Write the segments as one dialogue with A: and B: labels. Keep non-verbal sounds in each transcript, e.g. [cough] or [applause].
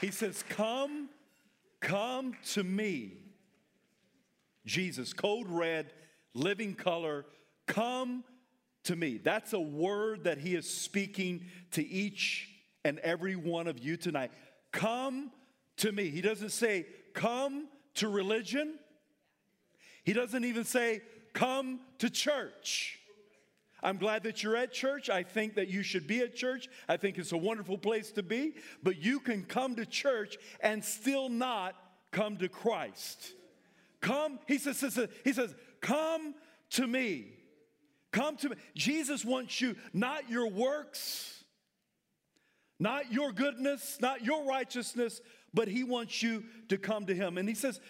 A: He says, Come, come to me. Jesus, code red, living color, come to me. That's a word that he is speaking to each and every one of you tonight. Come to me. He doesn't say, Come to religion. He doesn't even say, Come to church. I'm glad that you're at church. I think that you should be at church. I think it's a wonderful place to be. But you can come to church and still not come to Christ. Come, he says, he says, come to me. Come to me. Jesus wants you, not your works, not your goodness, not your righteousness, but he wants you to come to him. And he says,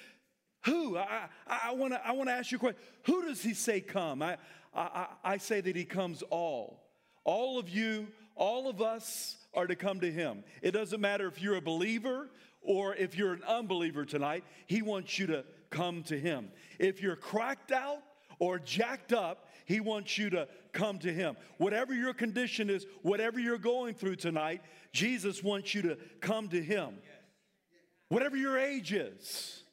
A: who? I, I, I want to I wanna ask you a question. Who does he say come? I, I, I say that he comes all. All of you, all of us are to come to him. It doesn't matter if you're a believer or if you're an unbeliever tonight, he wants you to come to him. If you're cracked out or jacked up, he wants you to come to him. Whatever your condition is, whatever you're going through tonight, Jesus wants you to come to him. Whatever your age is,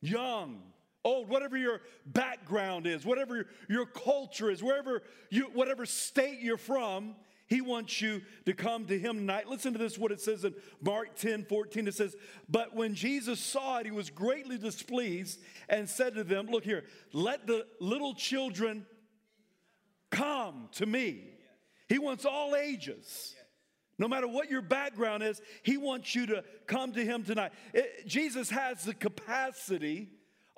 A: young, old, whatever your background is, whatever your, your culture is, wherever you, whatever state you're from, he wants you to come to him tonight. Listen to this, what it says in Mark 10 14. It says, But when Jesus saw it, he was greatly displeased and said to them, Look here, let the little children come to me. He wants all ages. No matter what your background is, he wants you to come to him tonight. It, Jesus has the capacity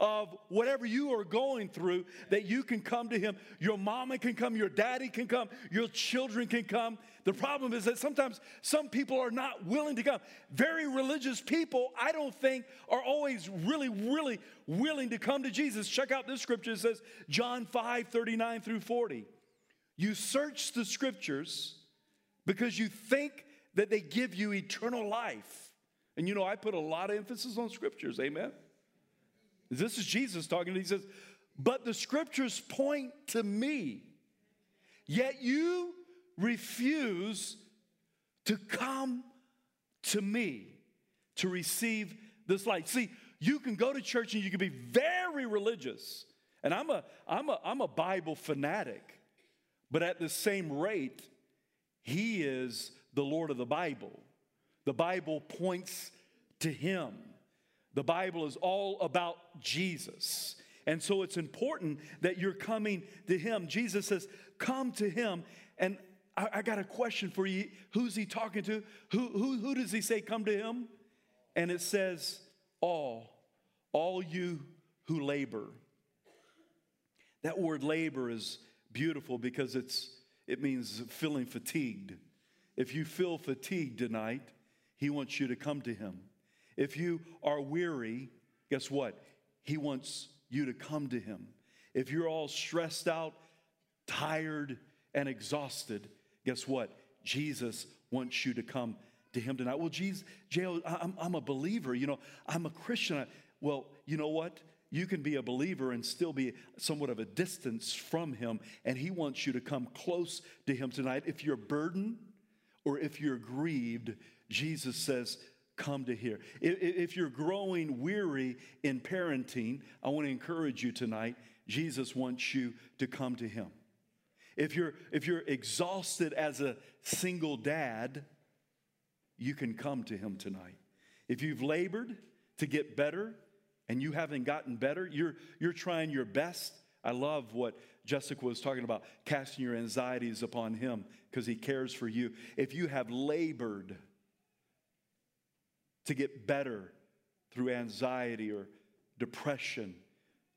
A: of whatever you are going through that you can come to him. Your mama can come, your daddy can come, your children can come. The problem is that sometimes some people are not willing to come. Very religious people, I don't think, are always really, really willing to come to Jesus. Check out this scripture. It says, John 5 39 through 40. You search the scriptures because you think that they give you eternal life. And you know, I put a lot of emphasis on scriptures, amen? This is Jesus talking. He says, But the scriptures point to me, yet you refuse to come to me to receive this light. See, you can go to church and you can be very religious. And I'm a, I'm a, I'm a Bible fanatic. But at the same rate, he is the Lord of the Bible. The Bible points to him. The Bible is all about Jesus. And so it's important that you're coming to Him. Jesus says, Come to Him. And I, I, got a question for you. Who's He talking to? Who, who, who does He say, Come to Him? And it says, All, all you who labor. That word labor is beautiful because it's, it means feeling fatigued. If you feel fatigued tonight, He wants you to come to Him. If you are weary, guess what? He wants you to come to Him. If you're all stressed out, tired, and exhausted, guess what? Jesus wants you to come to Him tonight. Well, Jesus, I'm, I'm a believer. You know, I'm a Christian. Well, you know what? You can be a believer and still be somewhat of a distance from Him, and He wants you to come close to Him tonight. If you're burdened or if you're grieved, Jesus says, come to hear. If you're growing weary in parenting, I want to encourage you tonight. Jesus wants you to come to him. If you're, if you're exhausted as a single dad, you can come to him tonight. If you've labored to get better and you haven't gotten better, you're, you're trying your best. I love what Jessica was talking about, casting your anxieties upon him because he cares for you. If you have labored, to get better through anxiety or depression,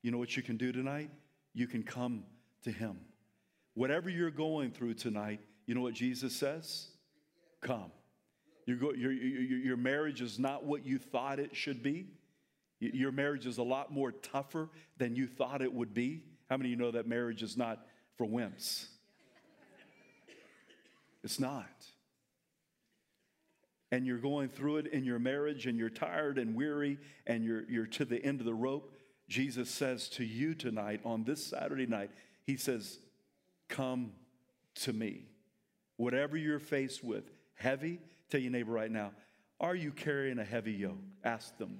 A: you know what you can do tonight? You can come to Him. Whatever you're going through tonight, you know what Jesus says? Come. Your, your, your, your marriage is not what you thought it should be. Your marriage is a lot more tougher than you thought it would be. How many of you know that marriage is not for wimps? It's not and you're going through it in your marriage and you're tired and weary and you're, you're to the end of the rope, Jesus says to you tonight, on this Saturday night, He says, Come to me. Whatever you're faced with, heavy, tell your neighbor right now, Are you carrying a heavy yoke? Ask them.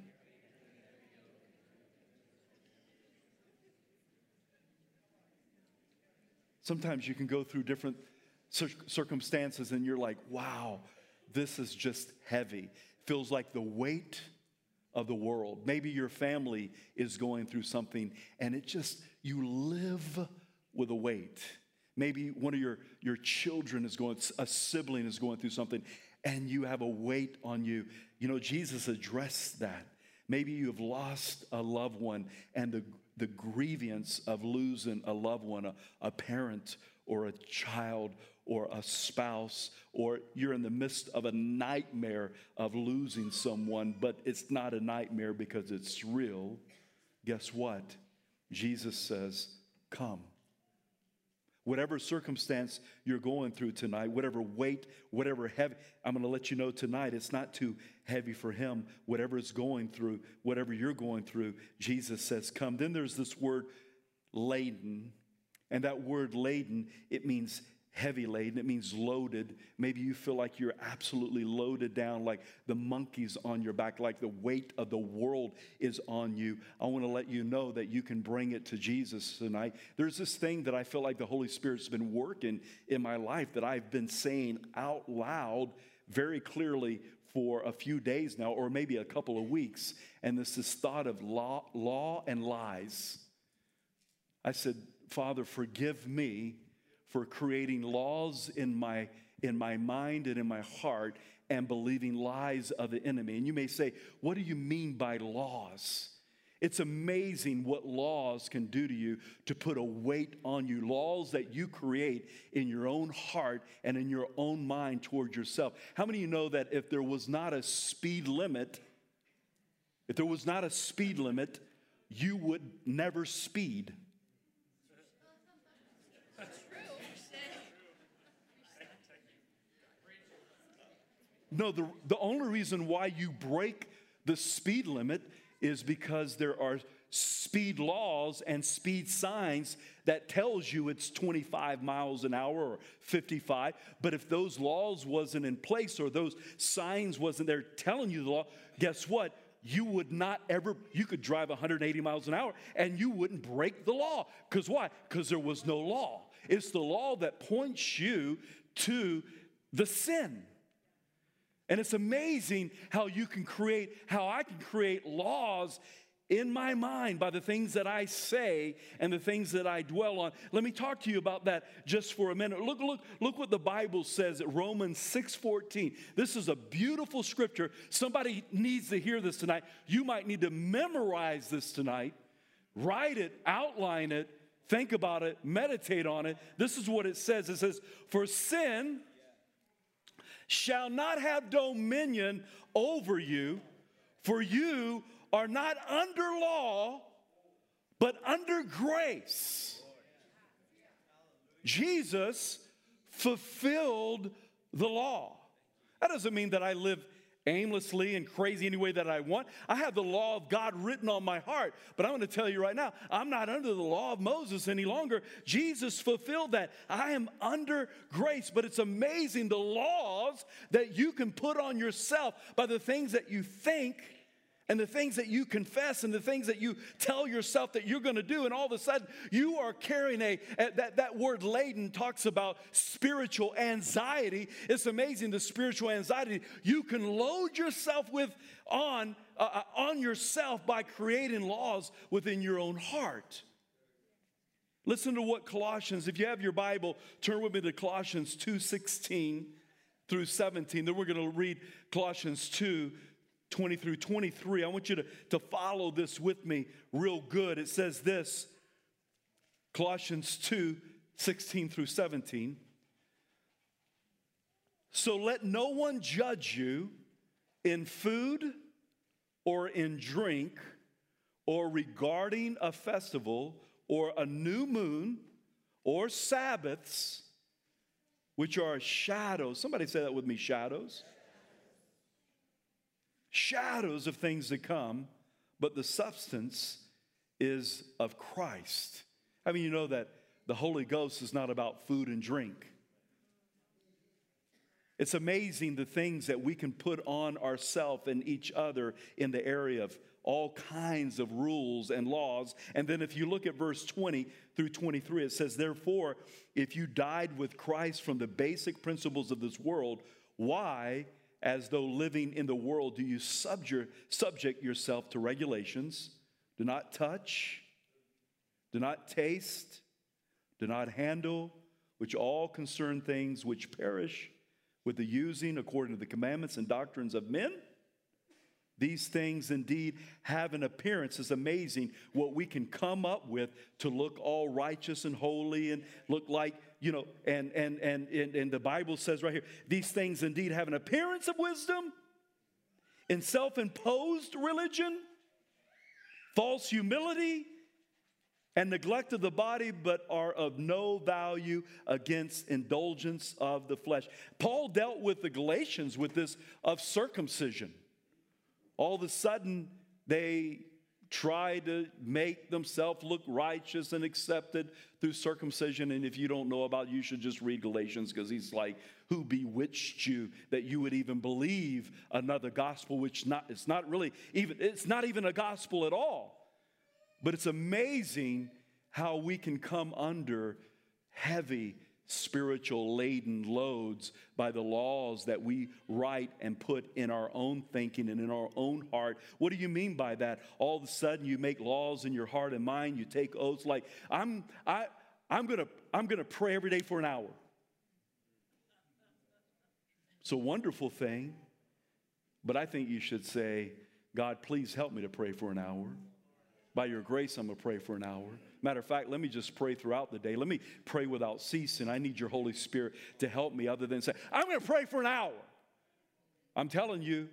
A: Sometimes you can go through different circumstances and you're like, wow, this is just heavy. Feels like the weight of the world. Maybe your family is going through something and it just, you live with a weight. Maybe one of your, your children is going, a sibling is going through something and you have a weight on you. You know, Jesus addressed that. Maybe you have lost a loved one and the, the grievance of losing a loved one, a, a parent or a child or a spouse, or you're in the midst of a nightmare of losing someone, but it's not a nightmare because it's real. Guess what? Jesus says, Come. Whatever circumstance you're going through tonight, whatever weight, whatever heavy, I'm going to let you know tonight it's not too heavy for him. Whatever is going through, whatever you're going through, Jesus says, Come. Then there's this word laden. And that word laden, it means heavy laden. It means loaded. Maybe you feel like you're absolutely loaded down, like the monkey's on your back, like the weight of the world is on you. I want to let you know that you can bring it to Jesus tonight. There's this thing that I feel like the Holy Spirit's been working in my life that I've been saying out loud very clearly for a few days now, or maybe a couple of weeks. And this is thought of law, law and lies. I said, Father, forgive me for creating laws in my, in my mind and in my heart and believing lies of the enemy. And you may say, What do you mean by laws? It's amazing what laws can do to you to put a weight on you. Laws that you create in your own heart and in your own mind toward yourself. How many of you know that if there was not a speed limit, if there was not a speed limit, you would never speed? No, the, the only reason why you break the speed limit is because there are speed laws and speed signs that tells you it's 25 miles an hour or 55 but if those laws wasn't in place or those signs wasn't there telling you the law guess what? You would not ever you could drive 180 miles an hour and you wouldn't break the law. Because why? Because there was no law. It's the law that points you to the sin and it's amazing how you can create, how I can create laws in my mind by the things that I say and the things that I dwell on. Let me talk to you about that just for a minute. Look, look, look what the Bible says at Romans 6:14. This is a beautiful scripture. Somebody needs to hear this tonight. You might need to memorize this tonight. Write it, outline it, think about it, meditate on it. This is what it says. It says, "For sin shall not have dominion over you, for you are not under law, but under grace. Jesus fulfilled the law. That doesn't mean that I live aimlessly and crazy any way that I want. I have the law of God written on my heart. But I'm going to tell you right now, I'm not under the law of Moses any longer. Jesus fulfilled that. I am under grace. But it's amazing the laws that you can put on yourself by the things that you think and the things that you confess and the things that you tell yourself that you're going to do and all of a sudden you are carrying a, that, that word laden talks about spiritual anxiety. It's amazing the spiritual anxiety. You can load yourself with on uh, uh on yourself by creating laws within your own heart. Listen to what colossians if you have your bible turn with me to colossians 2 16 through 17 then we're going to read colossians 2 20 through 23. I want you to, to follow this with me real good. It says this Colossians 2 16 through 17. So let no one judge you in food or in drink or regarding a festival or a new moon or Sabbaths, which are shadows. Somebody say that with me shadows shadows of things to come, but the substance is of Christ. I mean, you know that the Holy Ghost is not about food and drink. It's amazing the things that we can put on ourselves and each other in the area of all kinds of rules and laws. And then if you look at verse 20 through 23, it says, Therefore, if you died with Christ from the basic principles of this world, why, as though living in the world, do you subject, yourself to regulations? Do not touch, do not taste, do not handle, which all concern things which perish with the using according to the commandments and doctrines of men. These things indeed have an appearance. It's amazing what we can come up with to look all righteous and holy and look like, you know, and and and and, the Bible says right here, these things indeed have an appearance of wisdom in self-imposed religion, false humility, and neglect of the body, but are of no value against indulgence of the flesh. Paul dealt with the Galatians with this of circumcision. All of a sudden, they try to make themselves look righteous and accepted through circumcision. And if you don't know about it, you should just read Galatians because he's like, Who bewitched you that you would even believe another gospel, which not it's not really even it's not even a gospel at all. But it's amazing how we can come under heavy spiritual laden loads by the laws that we write and put in our own thinking and in our own heart. What do you mean by that? All of a sudden you make laws in your heart and mind, you take oaths like I'm I I'm to I'm to pray every day for an hour. It's a wonderful thing, but I think you should say, God, please help me to pray for an hour. By your grace, I'm going to pray for an hour. Matter of fact, let me just pray throughout the day. Let me pray without ceasing. I need your Holy Spirit to help me, other than say, I'm going to pray for an hour. I'm telling you,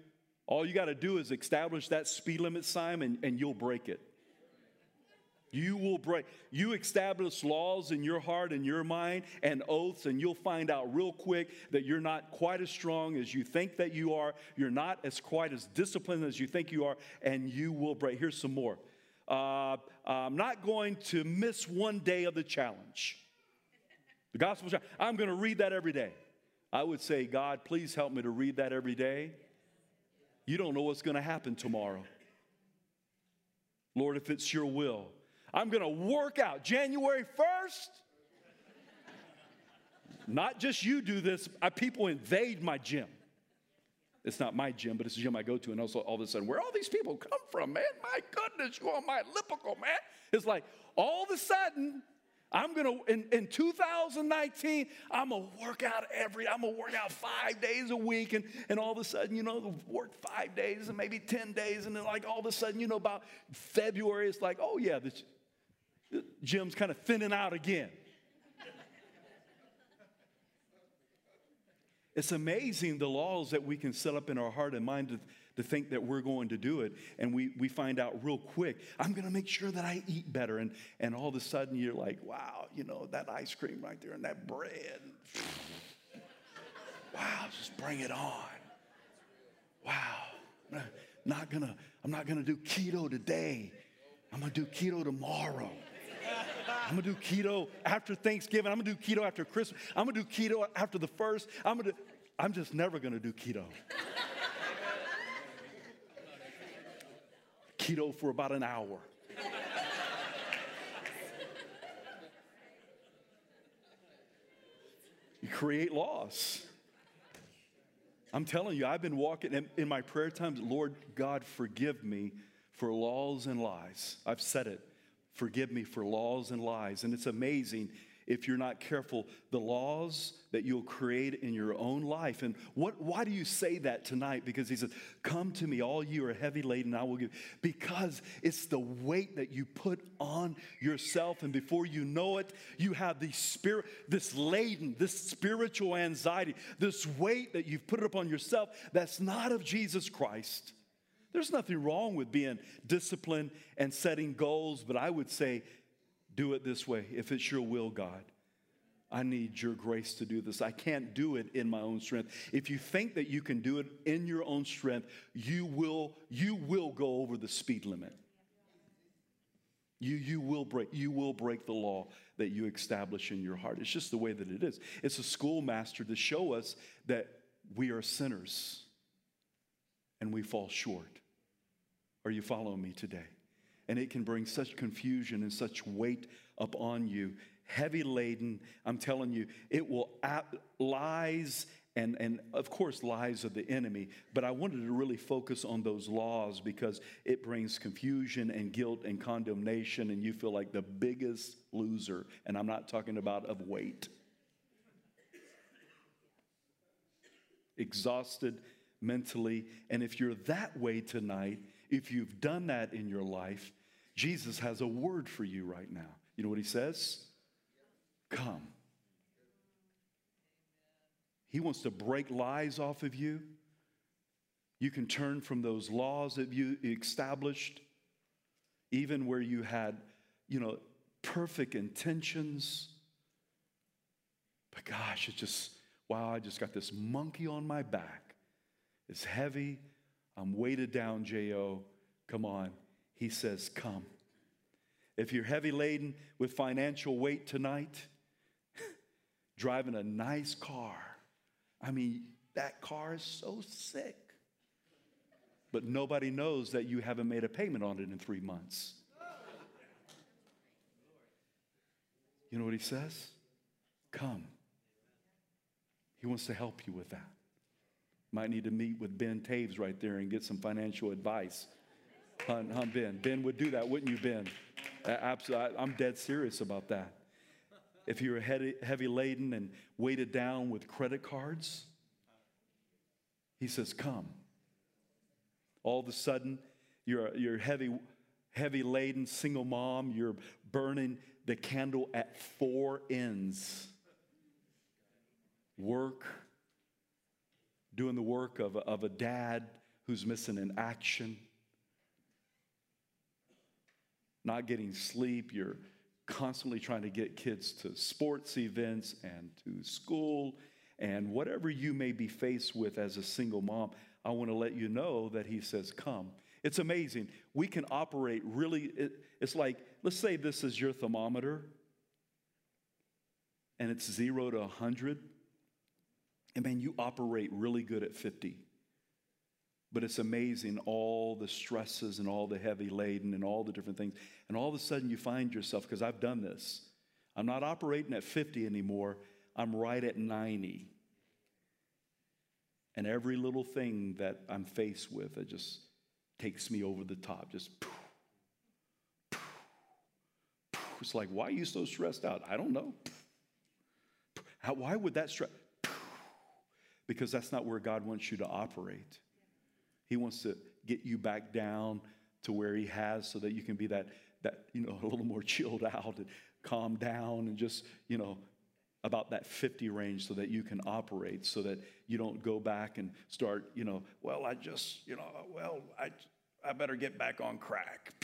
A: all you got to do is establish that speed limit sign and, and you'll break it. You will break. You establish laws in your heart and your mind and oaths, and you'll find out real quick that you're not quite as strong as you think that you are. You're not as quite as disciplined as you think you are, and you will break. Here's some more uh, I'm not going to miss one day of the challenge. The gospel challenge. I'm going to read that every day. I would say, God, please help me to read that every day. You don't know what's going to happen tomorrow. Lord, if it's your will, I'm going to work out January 1st. Not just you do this, people invade my gym. It's not my gym, but it's a gym I go to. And also, all of a sudden, where all these people come from, man? My goodness, you are my elliptical, man. It's like all of a sudden, I'm gonna in, in 2019, I'm gonna work out every, I'm gonna work out five days a week, and, and all of a sudden, you know, work five days and maybe 10 days, and then like all of a sudden, you know, about February, it's like, oh yeah, the, the gym's kind of thinning out again. It's amazing the laws that we can set up in our heart and mind to, to think that we're going to do it. And we, we find out real quick, I'm going to make sure that I eat better. And, and all of a sudden you're like, wow, you know, that ice cream right there and that bread. [laughs] wow, just bring it on. Wow. Not gonna, I'm not gonna do keto today. I'm gonna do keto tomorrow. I'm gonna do keto after Thanksgiving. I'm gonna do keto after Christmas. I'm gonna do keto after the first. I'm gonna, I'm just never gonna do keto. keto for about an hour. you create laws. I'm telling you, I've been walking in, in my prayer times, Lord God, forgive me for laws and lies. I've said it. Forgive me for laws and lies. And it's amazing if you're not careful the laws that you'll create in your own life. And what why do you say that tonight? Because he says come to me all you are heavy laden i will give because it's the weight that you put on yourself and before you know it you have the spirit this laden this spiritual anxiety this weight that you've put upon yourself that's not of jesus christ there's nothing wrong with being disciplined and setting goals, but I would say do it this way. If it's your will, God, I need your grace to do this. I can't do it in my own strength. If you think that you can do it in your own strength, you will, you will go over the speed limit. You, you, will break, you will break the law that you establish in your heart. It's just the way that it is. It's a schoolmaster to show us that we are sinners and we fall short. Are you following me today? And it can bring such confusion and such weight upon you. Heavy laden, I'm telling you, it will lies and, and of course lies of the enemy but i wanted to really focus on those laws because it brings confusion and guilt and condemnation and you feel like the biggest loser and i'm not talking about of weight exhausted mentally. And if you're that way tonight, if you've done that in your life, Jesus has a word for you right now. You know what he says? Come. He wants to break lies off of you. You can turn from those laws that you established, even where you had, you know, perfect intentions. But gosh, it just wow, I just got this monkey on my back. It's heavy. I'm weighted down, J.O. Come on. He says, Come. If you're heavy laden with financial weight tonight, [laughs] driving a nice car, I mean, that car is so sick. But nobody knows that you haven't made a payment on it in three months. You know what he says? Come. He wants to help you with that. Might need to meet with Ben Taves right there and get some financial advice. Huh, huh, Ben? Ben would do that, wouldn't you, Ben? Absolutely. I'm dead serious about that. If you're heavy, heavy laden and weighted down with credit cards, he says, Come. All of a sudden, you're, you're heavy, heavy laden single mom, you're burning the candle at four ends work, doing the work of of a dad who's missing in action, not getting sleep. You're constantly trying to get kids to sports events and to school and whatever you may be faced with as a single mom. I want to let you know that he says, Come. It's amazing. We can operate really, it, it's like, let's say this is your thermometer and it's zero to 100. And man, you operate really good at 50. But it's amazing all the stresses and all the heavy laden and all the different things. And all of a sudden you find yourself, because I've done this, I'm not operating at 50 anymore, I'm right at 90. And every little thing that I'm faced with, it just takes me over the top. Just it's like, why are you so stressed out? I don't know. How, why would that stress? Because that's not where God wants you to operate. He wants to get you back down to where He has so that you can be that, that you know, [laughs] a little more chilled out and calm down and just, you know, about that 50 range so that you can operate, so that you don't go back and start, you know, well, I just, you know, well, I, I better get back on crack.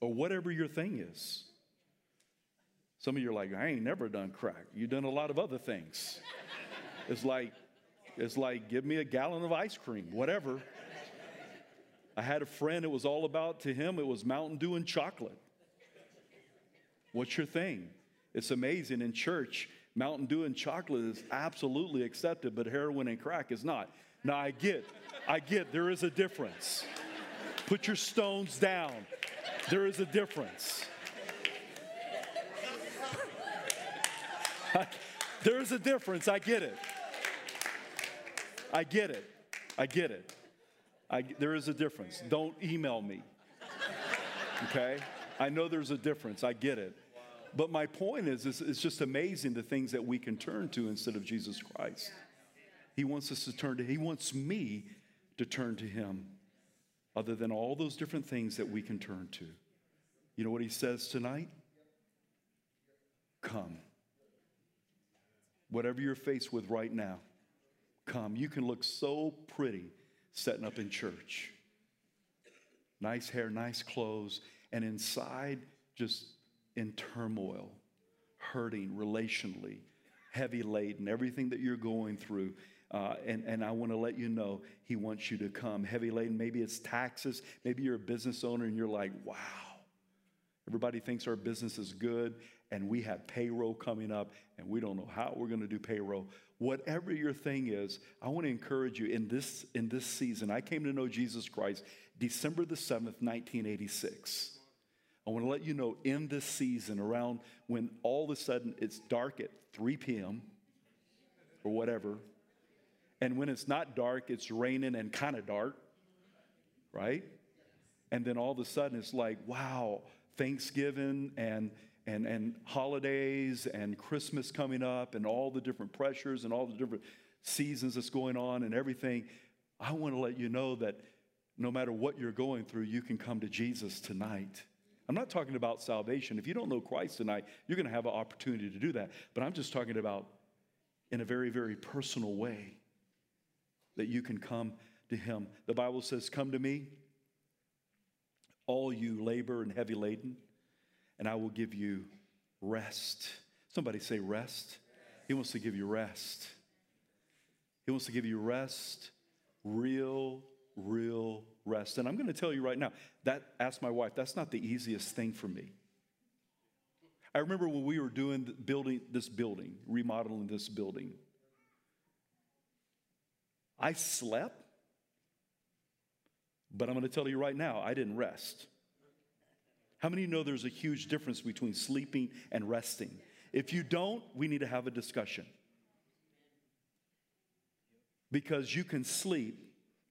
A: or whatever your thing is. Some of you are like, I ain't never done crack. You've done a lot of other things. it's like, it's like, give me a gallon of ice cream, whatever. I had a friend, it was all about to him, it was Mountain Dew and chocolate. What's your thing? It's amazing in church, Mountain Dew and chocolate is absolutely accepted, but heroin and crack is not. Now I get, I get there is a difference. Put your stones down. There is a difference. [laughs] There's a difference. I get it. I get it. I get it. I, there is a difference. Don't email me. Okay? I know there's a difference. I get it. But my point is, is, it's just amazing the things that we can turn to instead of Jesus Christ. He wants us to turn to, He wants me to turn to Him, other than all those different things that we can turn to. You know what He says tonight? Come. Whatever you're faced with right now, come. You can look so pretty setting up in church. Nice hair, nice clothes, and inside just in turmoil, hurting relationally, heavy laden, everything that you're going through. Uh, and, and I want to let you know, he wants you to come. Heavy laden, maybe it's taxes, maybe you're a business owner and you're like, wow, Everybody thinks our business is good and we have payroll coming up and we don't know how we're going to do payroll. Whatever your thing is, I want to encourage you in this, in this season. I came to know Jesus Christ December the 7th, 1986. I want to let you know in this season, around when all of a sudden it's dark at 3 p.m. or whatever, and when it's not dark, it's raining and kind of dark, right? And then all of a sudden it's like, wow, Thanksgiving and and, and holidays and Christmas coming up and all the different pressures and all the different seasons that's going on and everything. I want to let you know that no matter what you're going through, you can come to Jesus tonight. I'm not talking about salvation. If you don't know Christ tonight, you're going to have an opportunity to do that. But I'm just talking about in a very, very personal way that you can come to Him. The Bible says, Come to me, all you labor and heavy laden, and I will give you rest. Somebody say, rest. He wants to give you rest. He wants to give you rest, real, real rest. And I'm going to tell you right now, that, ask my wife, that's not the easiest thing for me. I remember when we were doing building this building, remodeling this building. I slept, but I'm going to tell you right now, I didn't rest. How many know there's a huge difference between sleeping and resting? If you don't, we need to have a discussion. Because you can sleep,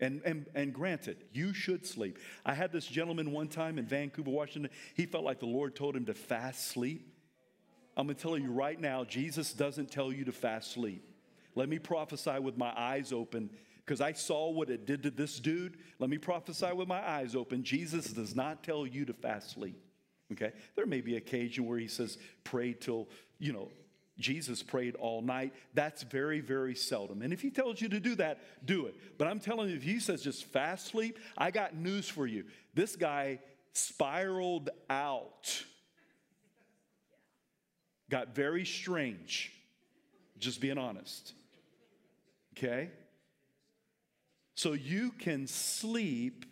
A: and, and, and granted, you should sleep. I had this gentleman one time in Vancouver, Washington. He felt like the Lord told him to fast sleep. I'm going to tell you right now, Jesus doesn't tell you to fast sleep. Let me prophesy with my eyes open because I saw what it did to this dude. Let me prophesy with my eyes open. Jesus does not tell you to fast sleep. Okay? There may be occasion where he says, pray till, you know, Jesus prayed all night. That's very, very seldom. And if he tells you to do that, do it. But I'm telling you, if he says just fast sleep, I got news for you. This guy spiraled out, got very strange, just being honest. Okay? So you can sleep,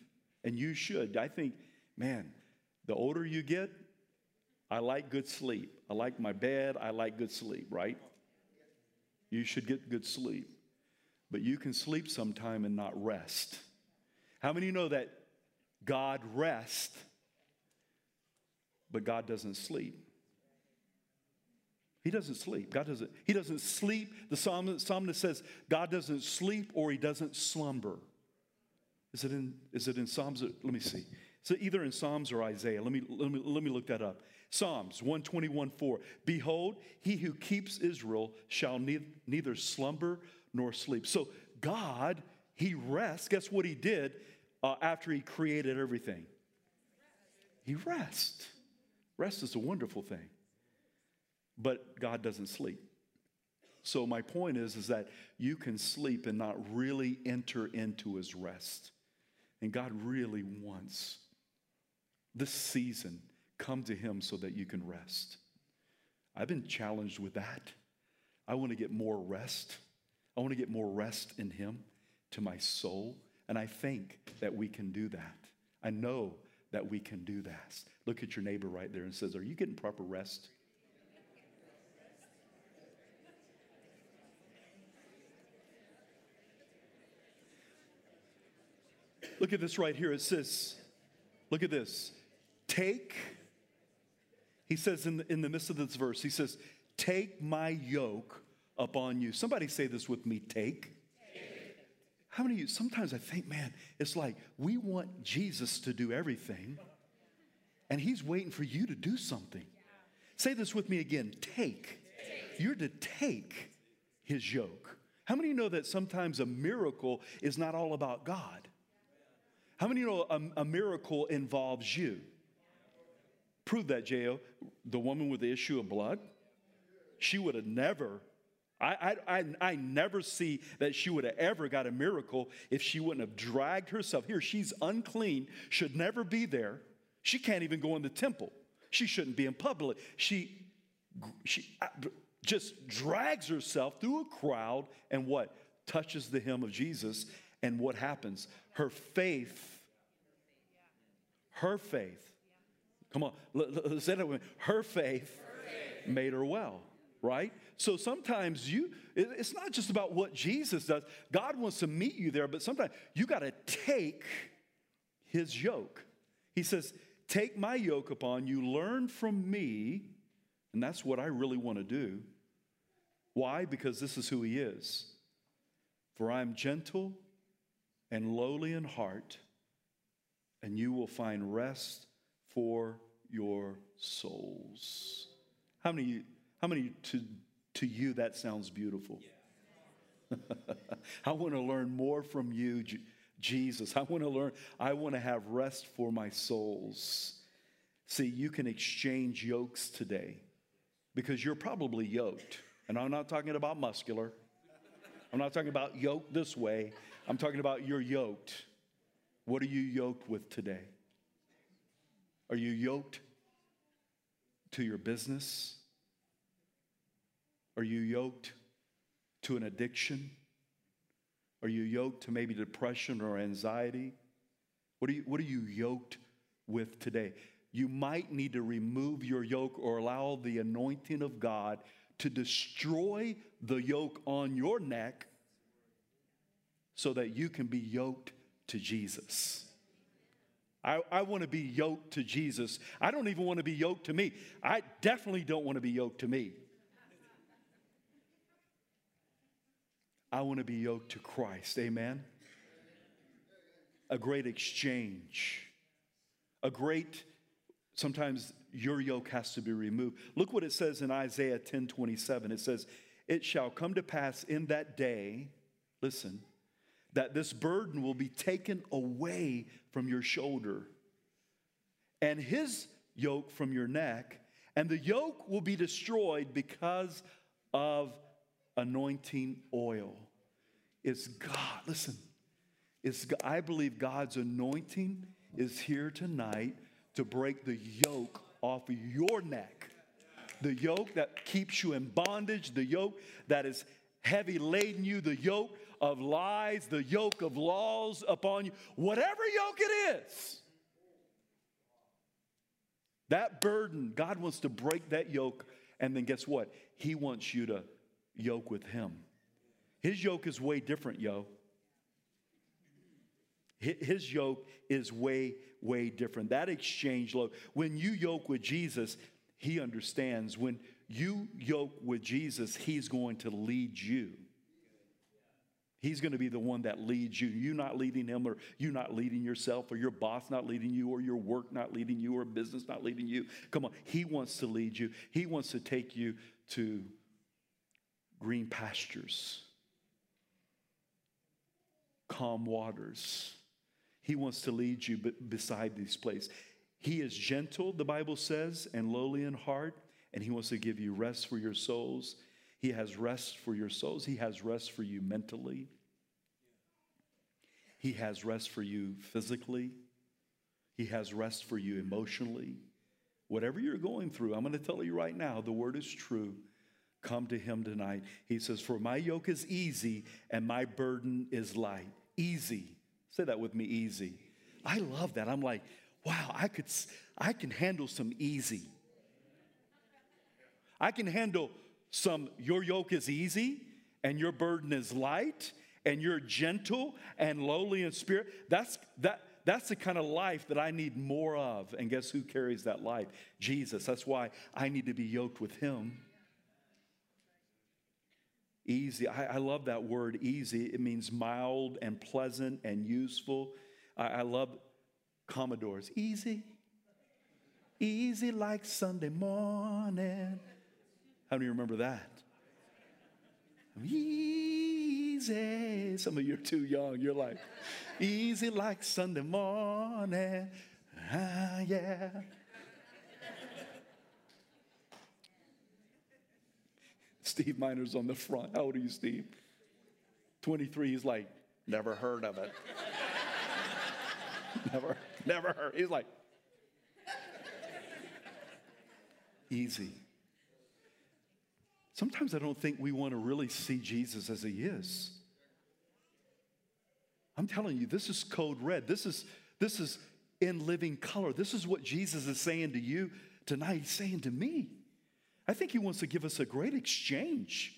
A: and you should. I think, man, the older you get, I like good sleep. I like my bed. I like good sleep, right? You should get good sleep. But you can sleep sometime and not rest. How many know that God rests, but God doesn't sleep? He doesn't sleep. God doesn't, he doesn't sleep. The psalmist, psalmist says God doesn't sleep or he doesn't slumber. Is it in, is it in Psalms? Let me see. So either in Psalms or Isaiah. Let me, let me, let me look that up. Psalms 121 4. Behold, he who keeps Israel shall ne- neither slumber nor sleep. So God, he rests. Guess what he did uh, after he created everything? He rests. Rest is a wonderful thing but God doesn't sleep. So my point is is that you can sleep and not really enter into his rest. And God really wants this season come to him so that you can rest. I've been challenged with that. I want to get more rest. I want to get more rest in him to my soul, and I think that we can do that. I know that we can do that. Look at your neighbor right there and says, "Are you getting proper rest?" Look at this right here. It says, look at this. Take, he says in the, in the midst of this verse, he says, Take my yoke upon you. Somebody say this with me take. How many of you, sometimes I think, man, it's like we want Jesus to do everything, and he's waiting for you to do something. Say this with me again take. take. You're to take his yoke. How many you know that sometimes a miracle is not all about God? How many you know a, a miracle involves you? Prove that, J.O. The woman with the issue of blood, she would have never, I, I, I, I never see that she would have ever got a miracle if she wouldn't have dragged herself. Here, she's unclean, should never be there. She can't even go in the temple. She shouldn't be in public. She, she just drags herself through a crowd and what? Touches the hem of Jesus and what happens? Her faith, her faith Come on, let's say that with her faith, her faith made her well, right? So sometimes you, it's not just about what Jesus does. God wants to meet you there, but sometimes you got to take his yoke. He says, Take my yoke upon you, learn from me. And that's what I really want to do. Why? Because this is who he is. For I am gentle and lowly in heart, and you will find rest for your souls. How many, how many to, to you that sounds beautiful? [laughs] I want to learn more from you, Jesus. I want to learn, I want to have rest for my souls. See, you can exchange yokes today because you're probably yoked. And I'm not talking about muscular, I'm not talking about yoked this way. I'm talking about you're yoked. What are you yoked with today? Are you yoked to your business? Are you yoked to an addiction? Are you yoked to maybe depression or anxiety? What are you, what are you yoked with today? You might need to remove your yoke or allow the anointing of God to destroy the yoke on your neck so that you can be yoked to Jesus. I, I want to be yoked to Jesus. I don't even want to be yoked to me. I definitely don't want to be yoked to me. I want to be yoked to Christ. Amen. A great exchange. A great, sometimes your yoke has to be removed. Look what it says in Isaiah 10 27. It says, It shall come to pass in that day, listen, that this burden will be taken away from your shoulder, and his yoke from your neck, and the yoke will be destroyed because of anointing oil. It's God, listen, it's, I believe God's anointing is here tonight to break the yoke off of your neck. The yoke that keeps you in bondage, the yoke that is heavy laden you, the yoke of lies, the yoke of laws upon you, whatever yoke it is. That burden, God wants to break that yoke, and then guess what? He wants you to yoke with Him. His yoke is way different, yo. His yoke is way, way different. That exchange yoke, when you yoke with Jesus, He understands. When you yoke with Jesus, He's going to lead you. He's going to be the one that leads you. You not leading him, or you not leading yourself, or your boss not leading you, or your work not leading you, or business not leading you. Come on. He wants to lead you. He wants to take you to green pastures, calm waters. He wants to lead you beside these places. He is gentle, the Bible says, and lowly in heart, and he wants to give you rest for your souls. He has rest for your souls. He has rest for you mentally. He has rest for you physically. He has rest for you emotionally. Whatever you're going through, I'm going to tell you right now the word is true. Come to him tonight. He says, For my yoke is easy and my burden is light. Easy. Say that with me, easy. I love that. I'm like, wow, I could I can handle some easy. I can handle some, your yoke is easy and your burden is light and you're gentle and lowly in spirit. That's, that, that's the kind of life that I need more of. And guess who carries that life? Jesus. That's why I need to be yoked with him. Easy. I, I love that word easy. It means mild and pleasant and useful. I, I love Commodores. Easy. Easy like Sunday morning. How many remember that? Easy. Some of you are too young. You're like, easy like Sunday morning. Ah, yeah. Steve Miner's on the front. How old are you, Steve? 23. He's like, never heard of it. [laughs] never, never heard. He's like, easy. Sometimes I don't think we want to really see Jesus as he is. I'm telling you, this is code red. This is, this is in living color. This is what Jesus is saying to you tonight. He's saying to me. I think he wants to give us a great exchange.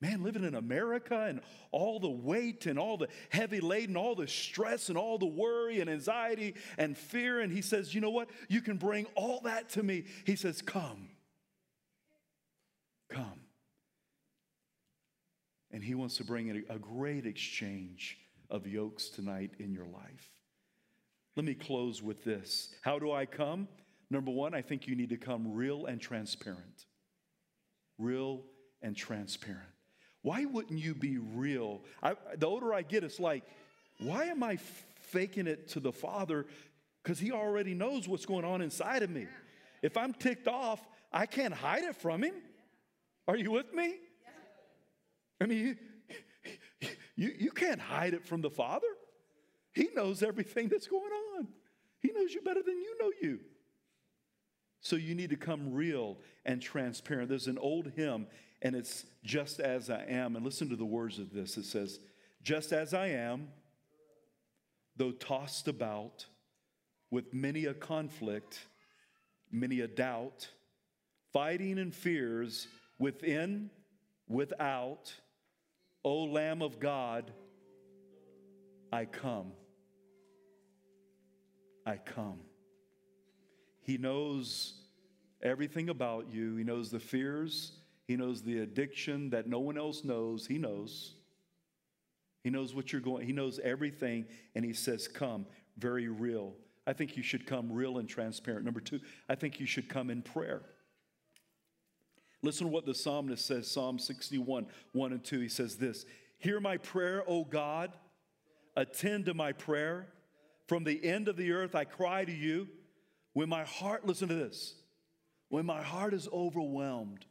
A: Man, living in America and all the weight and all the heavy laden, all the stress and all the worry and anxiety and fear. And he says, You know what? You can bring all that to me. He says, Come. And he wants to bring a great exchange of yokes tonight in your life. Let me close with this. How do I come? Number one, I think you need to come real and transparent. Real and transparent. Why wouldn't you be real? I, the older I get, it's like, why am I faking it to the Father? Because He already knows what's going on inside of me. If I'm ticked off, I can't hide it from Him. Are you with me? I mean, you, you, you can't hide it from the Father. He knows everything that's going on. He knows you better than you know you. So you need to come real and transparent. There's an old hymn, and it's just as I am. And listen to the words of this it says, Just as I am, though tossed about with many a conflict, many a doubt, fighting and fears within, without, O Lamb of God, I come. I come. He knows everything about you. He knows the fears. He knows the addiction that no one else knows. He knows. He knows what you're going. He knows everything and he says, "Come." Very real. I think you should come real and transparent. Number 2, I think you should come in prayer. Listen to what the psalmist says, Psalm 61, 1 and 2. He says this Hear my prayer, O God, attend to my prayer. From the end of the earth I cry to you. When my heart, listen to this, when my heart is overwhelmed,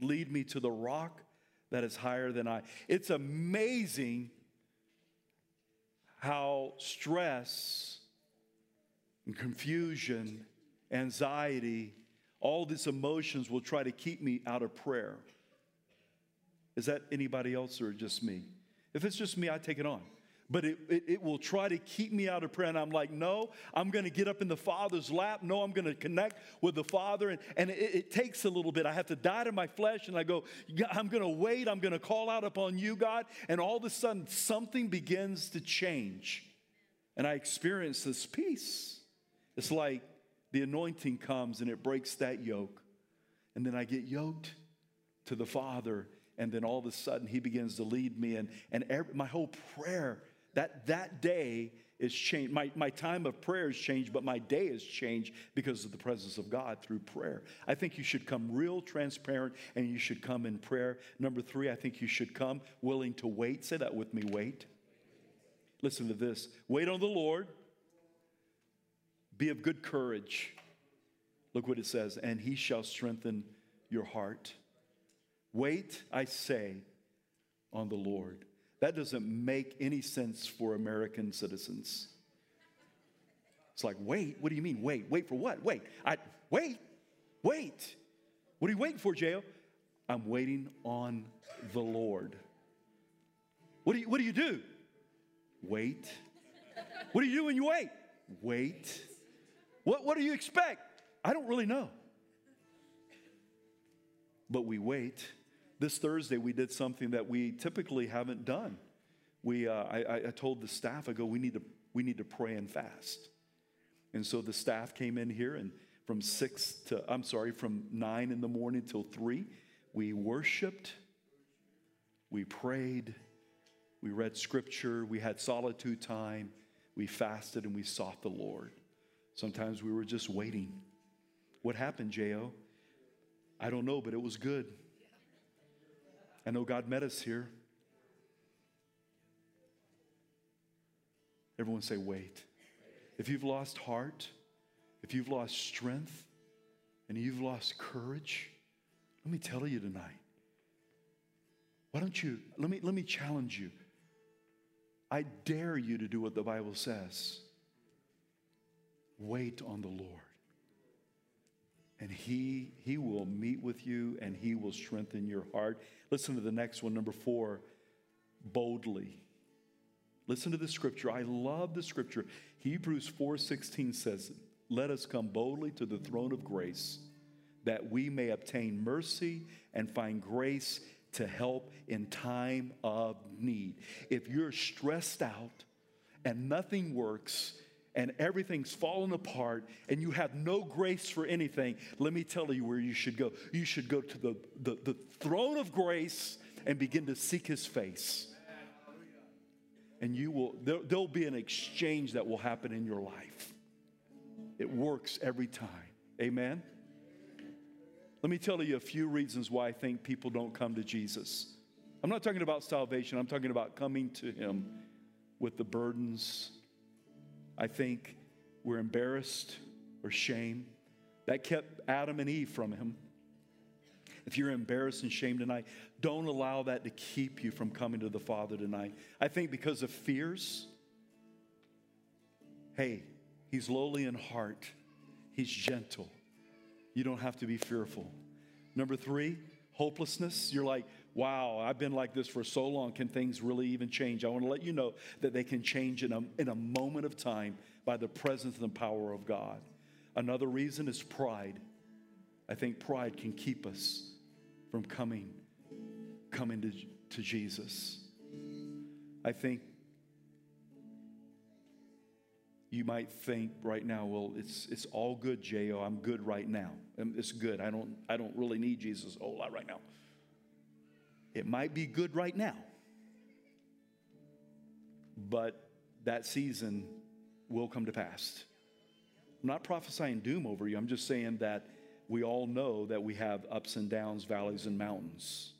A: lead me to the rock that is higher than I. It's amazing how stress and confusion, anxiety, all these emotions will try to keep me out of prayer. Is that anybody else or just me? If it's just me, I take it on but it, it, it, will try to keep me out of prayer. And I'm like, no, I'm going to get up in the Father's lap. No, I'm going to connect with the Father. And, and it, it, takes a little bit. I have to die to my flesh. And I go, I'm going to wait. I'm going to call out upon you, God. And all of a sudden, something begins to change. And I experience this peace. It's like the anointing comes and it breaks that yoke. And then I get yoked to the Father. And then all of a sudden, He begins to lead me. And, and every, my whole prayer that that day is changed. My, my time of prayer is changed, but my day is changed because of the presence of God through prayer. I think you should come real transparent and you should come in prayer. Number three, I think you should come willing to wait. Say that with me wait. Listen to this wait on the Lord, be of good courage. Look what it says, and he shall strengthen your heart. Wait, I say, on the Lord. That doesn't make any sense for American citizens. It's like, wait, what do you mean? Wait, wait for what? Wait, I wait, wait. What are you waiting for, J.O.? I'm waiting on the Lord. What do you what do you do? Wait. What do you do when you wait? Wait. What, what do you expect? I don't really know. But we wait this Thursday, we did something that we typically haven't done. We, uh, I, I told the staff, I go, we need, to, we need to pray and fast. And so the staff came in here, and from six to, I'm sorry, from nine in the morning till three, we worshiped, we prayed, we read scripture, we had solitude time, we fasted, and we sought the Lord. Sometimes we were just waiting. What happened, J.O.? I don't know, but it was good. I know God met us here. Everyone say, wait. If you've lost heart, if you've lost strength, and you've lost courage, let me tell you tonight. Why don't you, let me, let me challenge you. I dare you to do what the Bible says. Wait on the Lord. And he, he will meet with you and he will strengthen your heart. Listen to the next one, number four boldly. Listen to the scripture. I love the scripture. Hebrews 4:16 says, "Let us come boldly to the throne of grace, that we may obtain mercy and find grace to help in time of need." If you're stressed out and nothing works and everything's fallen apart and you have no grace for anything, let me tell you where you should go. You should go to the, the, the throne of grace and begin to seek his face. And you will there, there'll be an exchange that will happen in your life. It works every time. Amen? Let me tell you a few reasons why i think people don't come to jesus. I'm not talking about salvation. I'm talking about coming to him with the burdens i think we're embarrassed or shame that kept adam and eve from him if you're embarrassed and shamed tonight, don't allow that to keep you from coming to the Father tonight. I think because of fears, hey, He's lowly in heart, He's gentle. You don't have to be fearful. Number three, hopelessness. You're like, wow, I've been like this for so long. Can things really even change? I want to let you know that they can change in a, in a moment of time by the presence and power of God. Another reason is pride. I think pride can keep us from coming, coming to, to Jesus. I think you might think right now, well, it's, it's all good, J.O. I'm good right now. Um, it's good. I don't, I don't really need Jesus a whole lot right now. It might be good right now, but that season will come to pass. I'm not prophesying doom over you. I'm just saying that we all know that we have ups and downs, valleys and mountains.